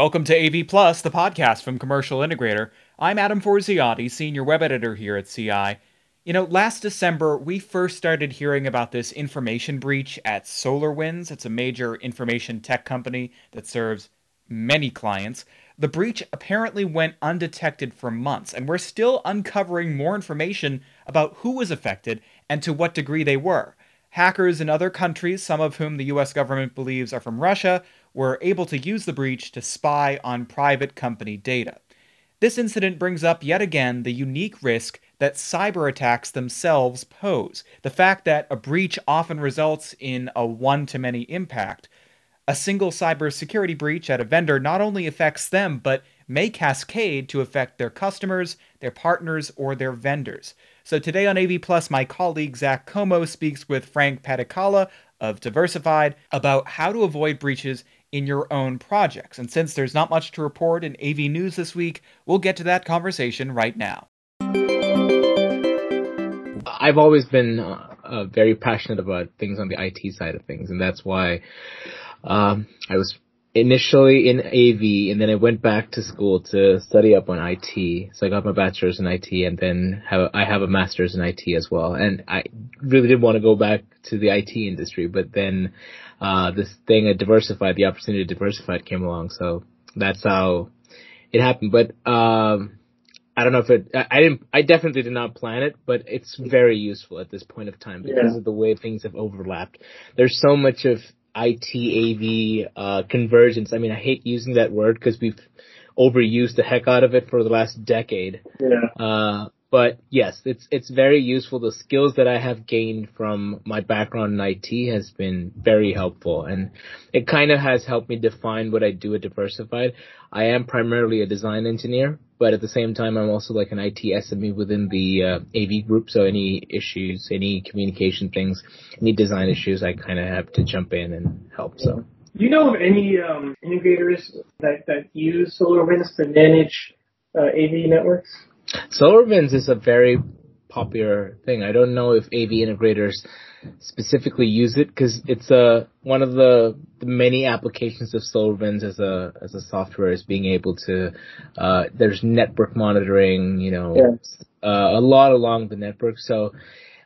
Welcome to AV Plus, the podcast from Commercial Integrator. I'm Adam Forziati, senior web editor here at CI. You know, last December, we first started hearing about this information breach at SolarWinds. It's a major information tech company that serves many clients. The breach apparently went undetected for months, and we're still uncovering more information about who was affected and to what degree they were. Hackers in other countries, some of whom the US government believes are from Russia, were able to use the breach to spy on private company data. This incident brings up yet again the unique risk that cyber attacks themselves pose, the fact that a breach often results in a one to many impact. A single cybersecurity breach at a vendor not only affects them, but may cascade to affect their customers, their partners, or their vendors. So today on AV Plus, my colleague Zach Como speaks with Frank Padikkala of Diversified about how to avoid breaches in your own projects. And since there's not much to report in AV news this week, we'll get to that conversation right now. I've always been uh, uh, very passionate about things on the IT side of things, and that's why um, I was initially in AV, and then I went back to school to study up on IT. So I got my bachelor's in IT, and then have, I have a master's in IT as well. And I really did want to go back to the IT industry, but then uh, this thing at Diversified, the opportunity to Diversified came along. So that's how it happened. But um, I don't know if it. I didn't. I definitely did not plan it, but it's very useful at this point of time because yeah. of the way things have overlapped. There's so much of IT AV uh, convergence. I mean, I hate using that word because we've overused the heck out of it for the last decade. Yeah. Uh, but yes, it's it's very useful. The skills that I have gained from my background in IT has been very helpful, and it kind of has helped me define what I do at Diversified. I am primarily a design engineer, but at the same time, I'm also like an IT SME within the uh, AV group. So any issues, any communication things, any design issues, I kind of have to jump in and help. So. Do you know of any um, integrators that, that use SolarWinds to manage uh, AV networks? SolarWinds is a very popular thing. I don't know if AV integrators specifically use it because it's a one of the, the, many applications of SolarWinds as a as a software is being able to uh, there's network monitoring, you know, yes. uh, a lot along the network. So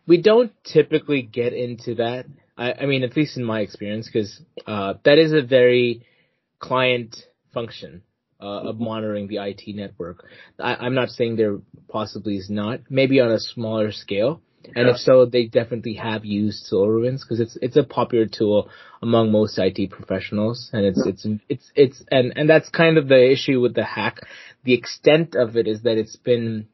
we don't typically get into that. I, I mean, at least in my experience, because uh, that is a very client function uh, of monitoring the IT network. I, am not saying there possibly is not, maybe on a smaller scale. And if so, they definitely have used SolarWinds because it's it's a popular tool among most IT professionals, and it's it's it's it's and and that's kind of the issue with the hack. The extent of it is that it's been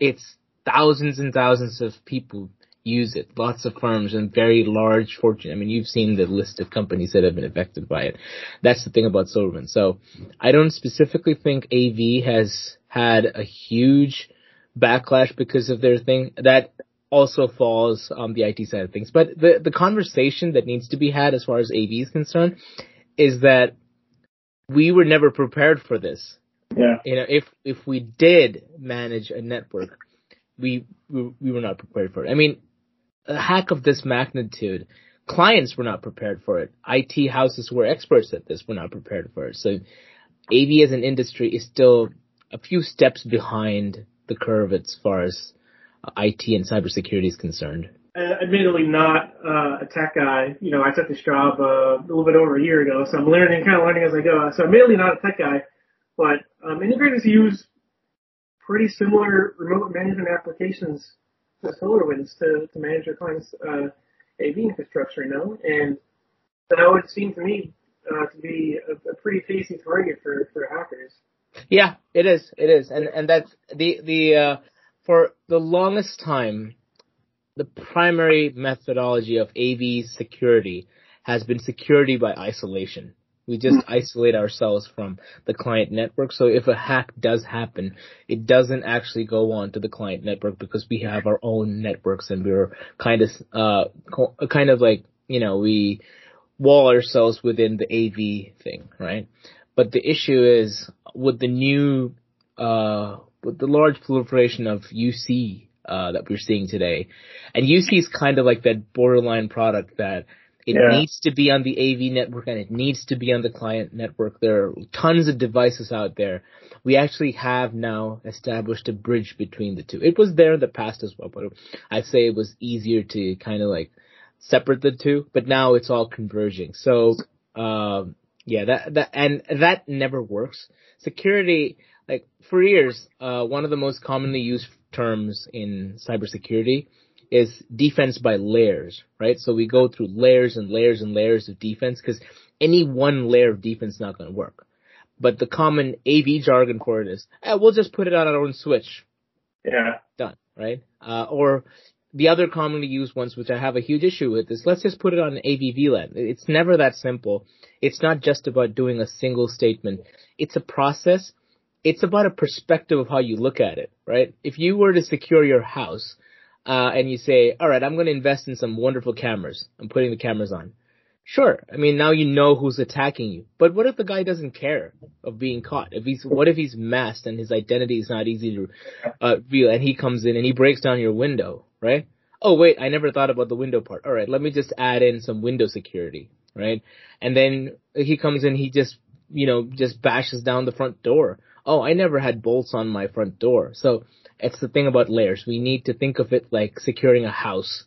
it's thousands and thousands of people use it. Lots of firms and very large fortune. I mean, you've seen the list of companies that have been affected by it. That's the thing about SolarWinds. So I don't specifically think AV has had a huge backlash because of their thing. That also falls on the IT side of things. But the, the conversation that needs to be had as far as AV is concerned is that we were never prepared for this. Yeah. You know, if, if we did manage a network, we, we, we were not prepared for it. I mean, a hack of this magnitude, clients were not prepared for it. IT houses were experts at this were not prepared for it. So AV as an industry is still a few steps behind the curve as far as IT and cybersecurity is concerned. Uh, admittedly not uh, a tech guy. You know, I took this job uh, a little bit over a year ago, so I'm learning, kind of learning as I go. So admittedly not a tech guy, but um, integrators use pretty similar remote management applications SolarWinds to, to manage your client's uh, AV infrastructure, you know, and that would seem to me uh, to be a, a, pretty tasty target for, for hackers. Yeah, it is. It is, and and that's the the uh, for the longest time, the primary methodology of AV security has been security by isolation. We just mm-hmm. isolate ourselves from the client network. So if a hack does happen, it doesn't actually go on to the client network because we have our own networks and we're kind of, uh, kind of like, you know, we wall ourselves within the AV thing, right? But the issue is with the new, uh, with the large proliferation of UC, uh, that we're seeing today. And UC is kind of like that borderline product that It yeah. needs to be on the AV network and it needs to be on the client network. There are tons of devices out there. We actually have now established a bridge between the two. It was there in the past as well, but I'd say it was easier to kind of like separate the two, but now it's all converging. So, um, yeah, that, that, and that never works. Security, like for years, uh, one of the most commonly used terms in cybersecurity is defense by layers, right? So we go through layers and layers and layers of defense because any one layer of defense is not going to work. But the common AV jargon for it is, eh, we'll just put it on our own switch. Yeah. Done, right? Uh, or the other commonly used ones, which I have a huge issue with, is let's just put it on AV VLAN. It's never that simple. It's not just about doing a single statement. It's a process. It's about a perspective of how you look at it, right? If you were to secure your house, uh, and you say, all right, I'm going to invest in some wonderful cameras. I'm putting the cameras on. Sure. I mean, now you know who's attacking you. But what if the guy doesn't care of being caught? If he's, what if he's masked and his identity is not easy to uh, reveal and he comes in and he breaks down your window, right? Oh wait, I never thought about the window part. All right, let me just add in some window security, right? And then he comes in, he just, you know, just bashes down the front door. Oh, I never had bolts on my front door. So it's the thing about layers. We need to think of it like securing a house.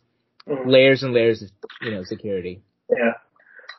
Mm-hmm. Layers and layers of, you know, security. Yeah.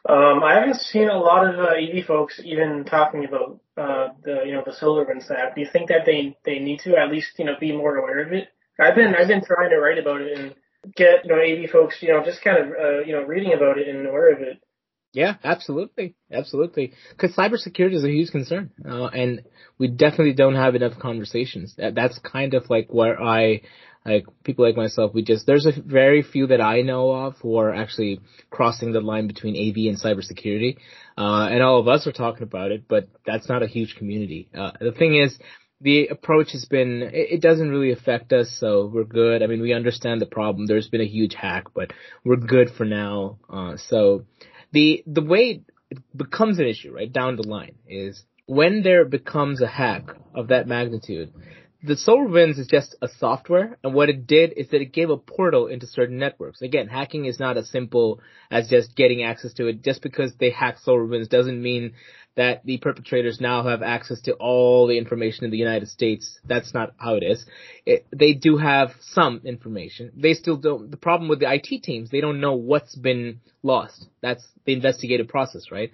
Um, I haven't seen a lot of uh, AV folks even talking about uh, the you know the SolarWinds app. Do you think that they they need to at least you know be more aware of it? I've been I've been trying to write about it and get you know AV folks you know just kind of uh, you know reading about it and aware of it. Yeah, absolutely, absolutely. Because cybersecurity is a huge concern, uh, and we definitely don't have enough conversations. That, that's kind of like where I, like people like myself, we just there's a very few that I know of who are actually crossing the line between AV and cybersecurity, uh, and all of us are talking about it, but that's not a huge community. Uh, the thing is, the approach has been it, doesn't really affect us, so we're good. I mean, we understand the problem. There's been a huge hack, but we're good for now. Uh, so the the way it becomes an issue, right, down the line is when there becomes a hack of that magnitude, the SolarWinds is just a software, and what it did is that it gave a portal into certain networks. Again, hacking is not as simple as just getting access to it. Just because they hack SolarWinds doesn't mean that the perpetrators now have access to all the information in the United States. That's not how it is. It, they do have some information. They still don't, the problem with the IT teams, they don't know what's been lost. That's the investigative process, right?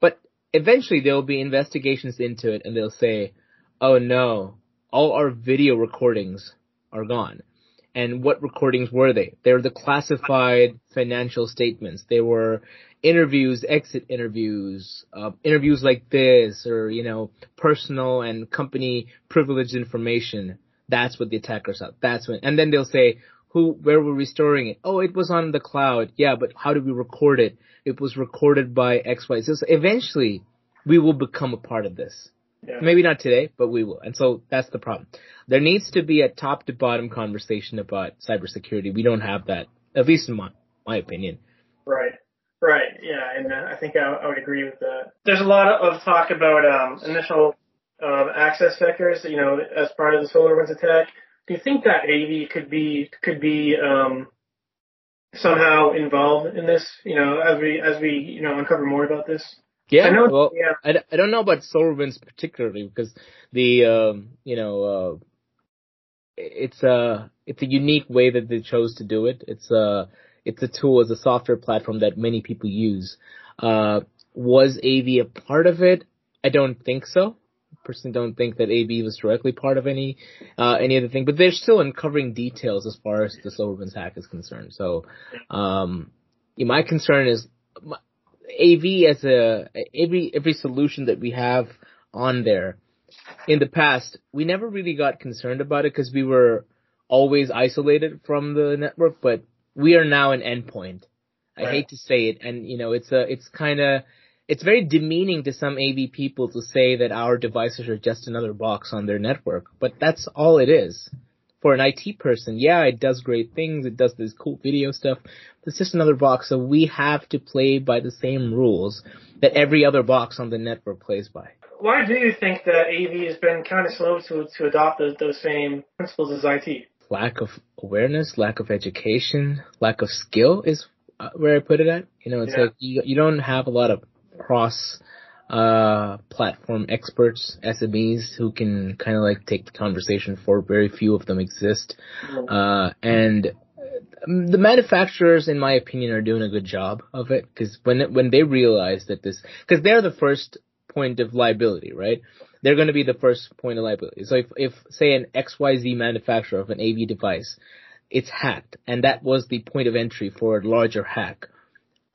But eventually there will be investigations into it and they'll say, oh no, all our video recordings are gone. And what recordings were they? They're the classified financial statements. They were interviews, exit interviews, uh, interviews like this, or you know, personal and company privileged information. That's what the attackers are. That's when, and then they'll say, who, where were we storing it? Oh, it was on the cloud. Yeah, but how did we record it? It was recorded by X, Y. So eventually, we will become a part of this. Yeah. Maybe not today, but we will. And so that's the problem. There needs to be a top to bottom conversation about cybersecurity. We don't have that, at least in my, my opinion. Right. Yeah, and uh, I think I, I, would agree with that. There's a lot of talk about um, initial um, access vectors, you know, as part of the SolarWinds attack. Do you think that AV could be could be um, somehow involved in this? You know, as we as we you know uncover more about this. Yeah, I know, well, yeah. I, I don't know about SolarWinds particularly because the um, you know uh, it's a it's a unique way that they chose to do it. It's a it's a tool, it's a software platform that many people use. Uh, was AV a part of it? I don't think so. Personally, don't think that AV was directly part of any uh, any other thing, but they're still uncovering details as far as the SolarWinds hack is concerned. So, um, my concern is my, AV as a every every solution that we have on there. In the past, we never really got concerned about it because we were always isolated from the network, but we are now an endpoint. I right. hate to say it, and you know, it's a, it's kind of, it's very demeaning to some AV people to say that our devices are just another box on their network, but that's all it is. For an IT person, yeah, it does great things, it does this cool video stuff, but it's just another box, so we have to play by the same rules that every other box on the network plays by. Why do you think that AV has been kind of slow to, to adopt those, those same principles as IT? Lack of awareness, lack of education, lack of skill is uh, where I put it at. You know, it's Yeah. like you you don't have a lot of cross uh platform experts, SMEs who can kind of like take the conversation forward. Very few of them exist. Uh, and um, the manufacturers, in my opinion, are doing a good job of it because when when they realize that this, because they're the first point of liability, right? They're going to be the first point of liability. So if, if say an XYZ manufacturer of an AV device, it's hacked, and that was the point of entry for a larger hack,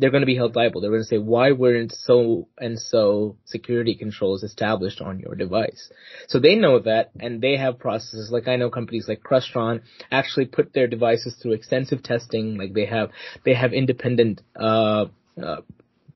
they're going to be held liable. They're going to say, why weren't so and so security controls established on your device? So they know that, and they have processes. Like I know companies like Crestron actually put their devices through extensive testing. Like they have, they have independent uh, uh,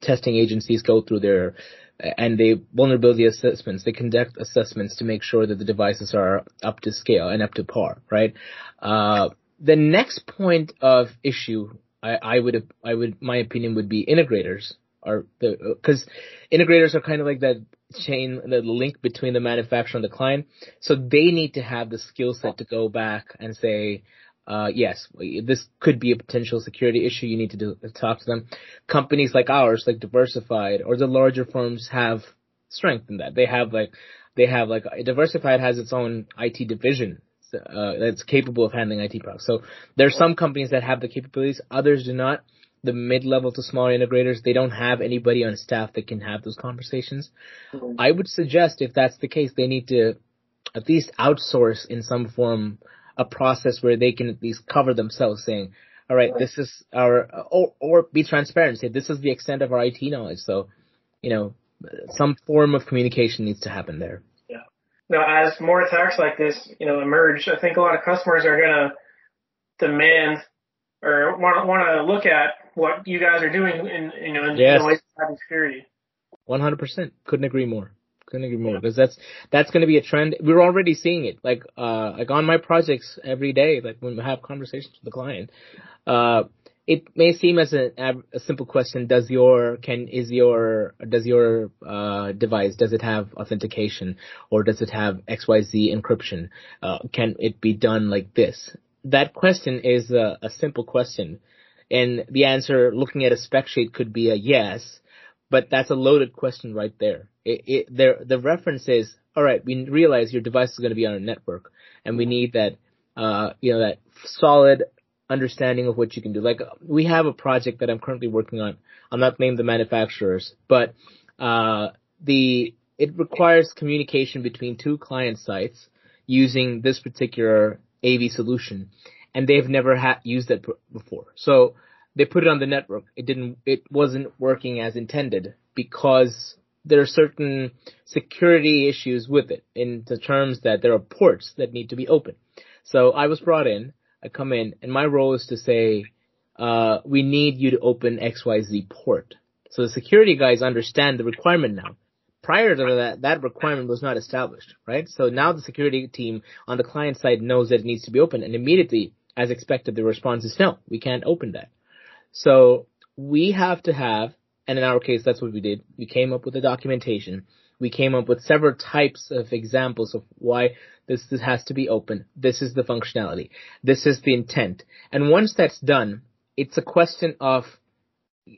testing agencies go through their and they vulnerability assessments. They conduct assessments to make sure that the devices are up to scale and up to par. Right. Uh, the next point of issue I, I would I would my opinion would be integrators are the because integrators are kind of like that chain the link between the manufacturer and the client so they need to have the skill set to go back and say uh, yes this could be a potential security issue you need to do, talk to them companies like ours like diversified or the larger firms have strength in that they have like they have like diversified has its own IT division uh, that's capable of handling IT products. So there are some companies that have the capabilities, others do not. The mid-level to smaller integrators, they don't have anybody on staff that can have those conversations. I would suggest if that's the case, they need to at least outsource in some form a process where they can at least cover themselves saying, all right, this is our, or, or be transparent, say this is the extent of our IT knowledge. So, you know, some form of communication needs to happen there. Yeah. Now, as more attacks like this, you know, emerge, I think a lot of customers are going to demand or want to want to look at what you guys are doing in you know in, Yes. in ways of hundred percent. Couldn't agree more. Couldn't agree more because that's that's going to be a trend. We're already seeing it. Like uh, like on my projects every day. Like when we have conversations with the client, uh, it may seem as a, a simple question. Does your can is your does your uh, device does it have authentication or does it have X Y Z encryption? Uh, can it be done like this? That question is a, a simple question, and the answer looking at a spec sheet could be a yes but that's a loaded question right there. It, it, there, the reference is, all right, we realize your device is going to be on a network, and we need that, uh, you know, that solid understanding of what you can do. Like we have a project that I'm currently working on. I'm not named the manufacturers, but uh, the it requires communication between two client sites using this particular AV solution, and they've never had used that before. So they put it on the network. It didn't, it wasn't working as intended because there are certain security issues with it in the terms that there are ports that need to be open. So I was brought in, I come in, and my role is to say, uh, we need you to open XYZ port. So the security guys understand the requirement now. Prior to that, that requirement was not established, right? So now the security team on the client side knows that it needs to be open and immediately, as expected, the response is no, we can't open that. So we have to have, and in our case, that's what we did. We came up with the documentation. We came up with several types of examples of why this, this has to be open. This is the functionality. This is the intent. And once that's done, it's a question of,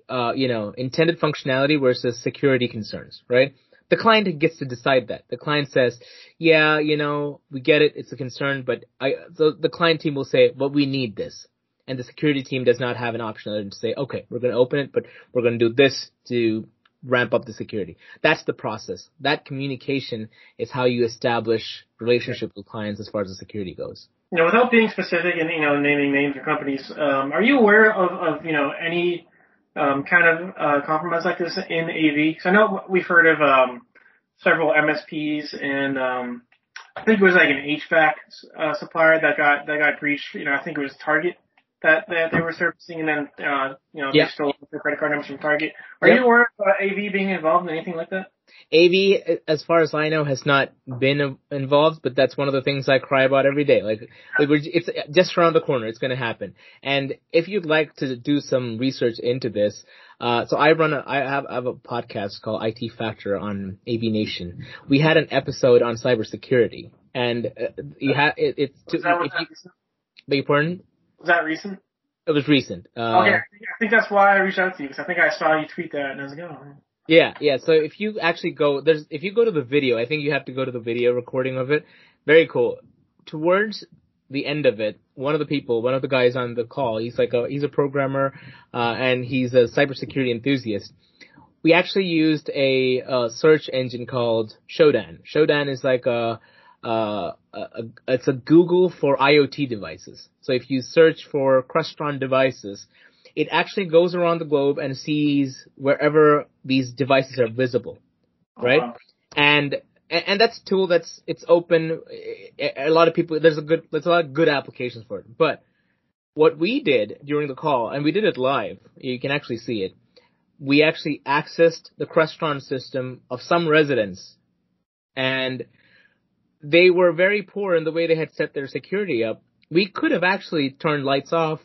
uh, you know, intended functionality versus security concerns, right? The client gets to decide that. The client says, yeah, you know, we get it. It's a concern, but I, the, the client team will say, but we need this and the security team does not have an option other than to say, okay, we're going to open it, but we're going to do this to ramp up the security. That's the process. That communication is how you establish relationships with clients as far as the security goes. You know, without being specific and you know naming names or companies, um, are you aware of, of you know any um, kind of uh, compromise like this in AV? Because I know we've heard of um, several MSPs and um, I think it was like an HVAC uh, supplier that got that got breached. You know, I think it was Target that, that they were servicing, and then uh, you know Yeah. they stole their credit card numbers from Target. Are you aware of uh, AV being involved in anything like that? AV, as far as I know, has not been involved, but that's one of the things I cry about every day. Like, like it's just around the corner. It's going to happen. And if you'd like to do some research into this, uh, so I run a, I have, I have a podcast called IT Factor on AV Nation. We had an episode on cybersecurity, and uh, you have it, it's to, if you, beg your pardon? Was that recent? It was recent. Uh, okay, I think that's why I reached out to you because I think I saw you tweet that and I was like, oh. Yeah, yeah. So if you actually go, there's if you go to the video, I think you have to go to the video recording of it. Very cool. Towards the end of it, one of the people, one of the guys on the call, he's like a he's a programmer, uh, and he's a cybersecurity enthusiast. We actually used a, a search engine called Shodan. Shodan is like a, a, a, it's a Google for IoT devices. So if you search for Crestron devices, it actually goes around the globe and sees wherever these devices are visible, oh, right? Oh, wow. And and that's a tool that's it's open. A lot of people there's a good there's a lot of good applications for it. But what we did during the call, and we did it live, you can actually see it. We actually accessed the Crestron system of some residents, and they were very poor in the way they had set their security up. We could have actually turned lights off,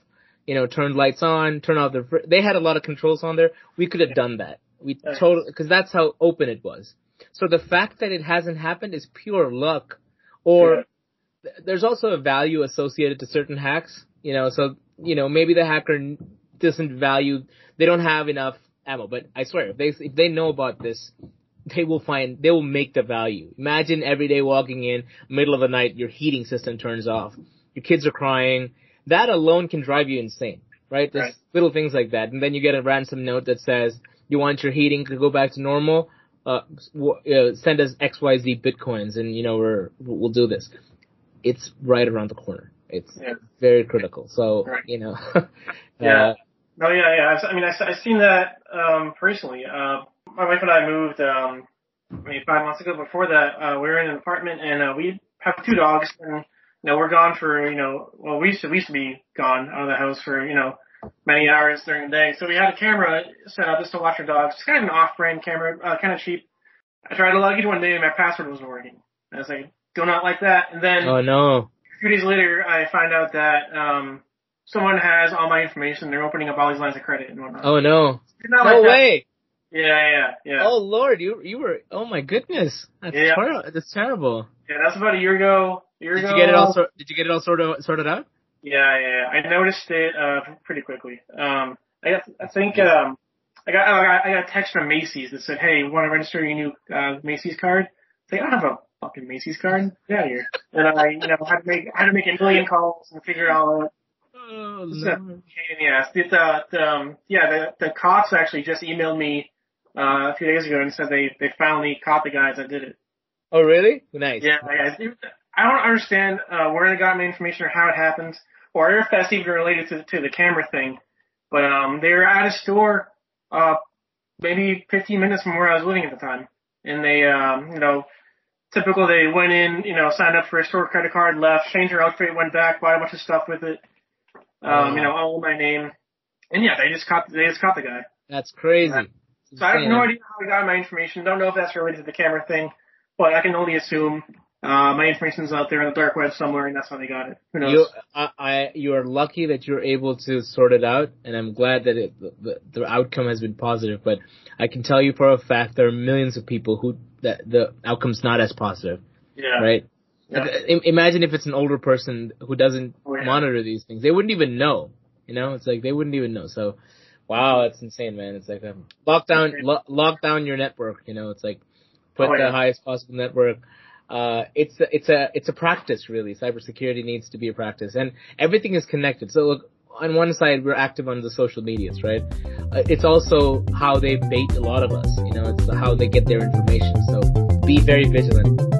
you know, turned lights on, turn off the. Fr- They had a lot of controls on there. We could have done that. We totally because that's how open it was. So the fact that it hasn't happened is pure luck, or yeah. there's also a value associated to certain hacks. You know, so you know maybe the hacker doesn't value. They don't have enough ammo. But I swear, if they if they know about this, they will find they will make the value. Imagine every day walking in middle of the night, your heating system turns off, your kids are crying. That alone can drive you insane, right? There's right. little things like that, and then you get a ransom note that says you want your heating to go back to normal uh, uh, send us X Y Z bitcoins, and you know we're we'll do this. It's right around the corner. It's yeah. very critical. So right. you know. yeah. Uh, no, yeah, yeah. I mean, I, I've seen that um, personally. Uh, my wife and I moved um, I mean, five months ago. Before that, uh, we were in an apartment, and uh, we have two dogs, and you know, we're gone for you know, well, we used to we used to be gone out of the house for you know many hours during the day. So we had a camera set up just to watch our dogs. It's kind of an off-brand camera, uh, kind of cheap. I tried to log in one day and my password wasn't working. I was like, do not like that. And then oh no, a few days later, I find out that um, someone has all my information. They're opening up all these lines of credit and whatnot. Oh no, no like way. Yeah, yeah, yeah. Oh lord, you you were oh my goodness, that's yeah. terrible. That's terrible. Yeah, that's about a year ago. Year did ago. you get it all? Did you get it all sorted sorted out? Yeah, yeah, I noticed it uh pretty quickly. Um, I I think um I got I got, I got a text from Macy's that said, "Hey, want to register your new uh, Macy's card?" It's like I don't have a fucking Macy's card. Get out of here. And I you know had to make had to make a million calls and figure it all out. Oh, no. Yes, the, the, um, yeah, the, the cops actually just emailed me, uh, a few days ago and said they, they finally caught the guys that did it. Oh, really? Nice. Yeah, yeah. I don't understand, uh, where they got my information or how it happened or if that's even related to, to the camera thing. But um, they were at a store, uh, maybe 15 minutes from where I was living at the time, and they, um, you know, typical. They went in, you know, signed up for a store credit card, left, changed their outfit, went back, bought a bunch of stuff with it. Um, you know, all my name, and yeah, they just caught they just caught the guy. That's crazy. So I have no idea how they got my information. Don't know if that's related to the camera thing, but I can only assume uh, my information's out there in the dark web somewhere, and that's how they got it. Who knows? You, I, I, you are lucky that you're able to sort it out, and I'm glad that it, the, the outcome has been positive. But I can tell you for a fact there are millions of people who that the outcome's not as positive. Yeah. Right. Yeah. Imagine if it's an older person who doesn't oh, yeah. monitor these things; they wouldn't even know. You know, it's like they wouldn't even know. So, wow, that's insane, man. It's like um, lock down, lo- lock down your network. You know, it's like put oh, yeah. the highest possible network uh, it's a, it's a it's a practice really. Cybersecurity needs to be a practice, and everything is connected. So look, on one side we're active on the social medias, right? Uh, it's also how they bait a lot of us. You know, it's how they get their information. So be very vigilant.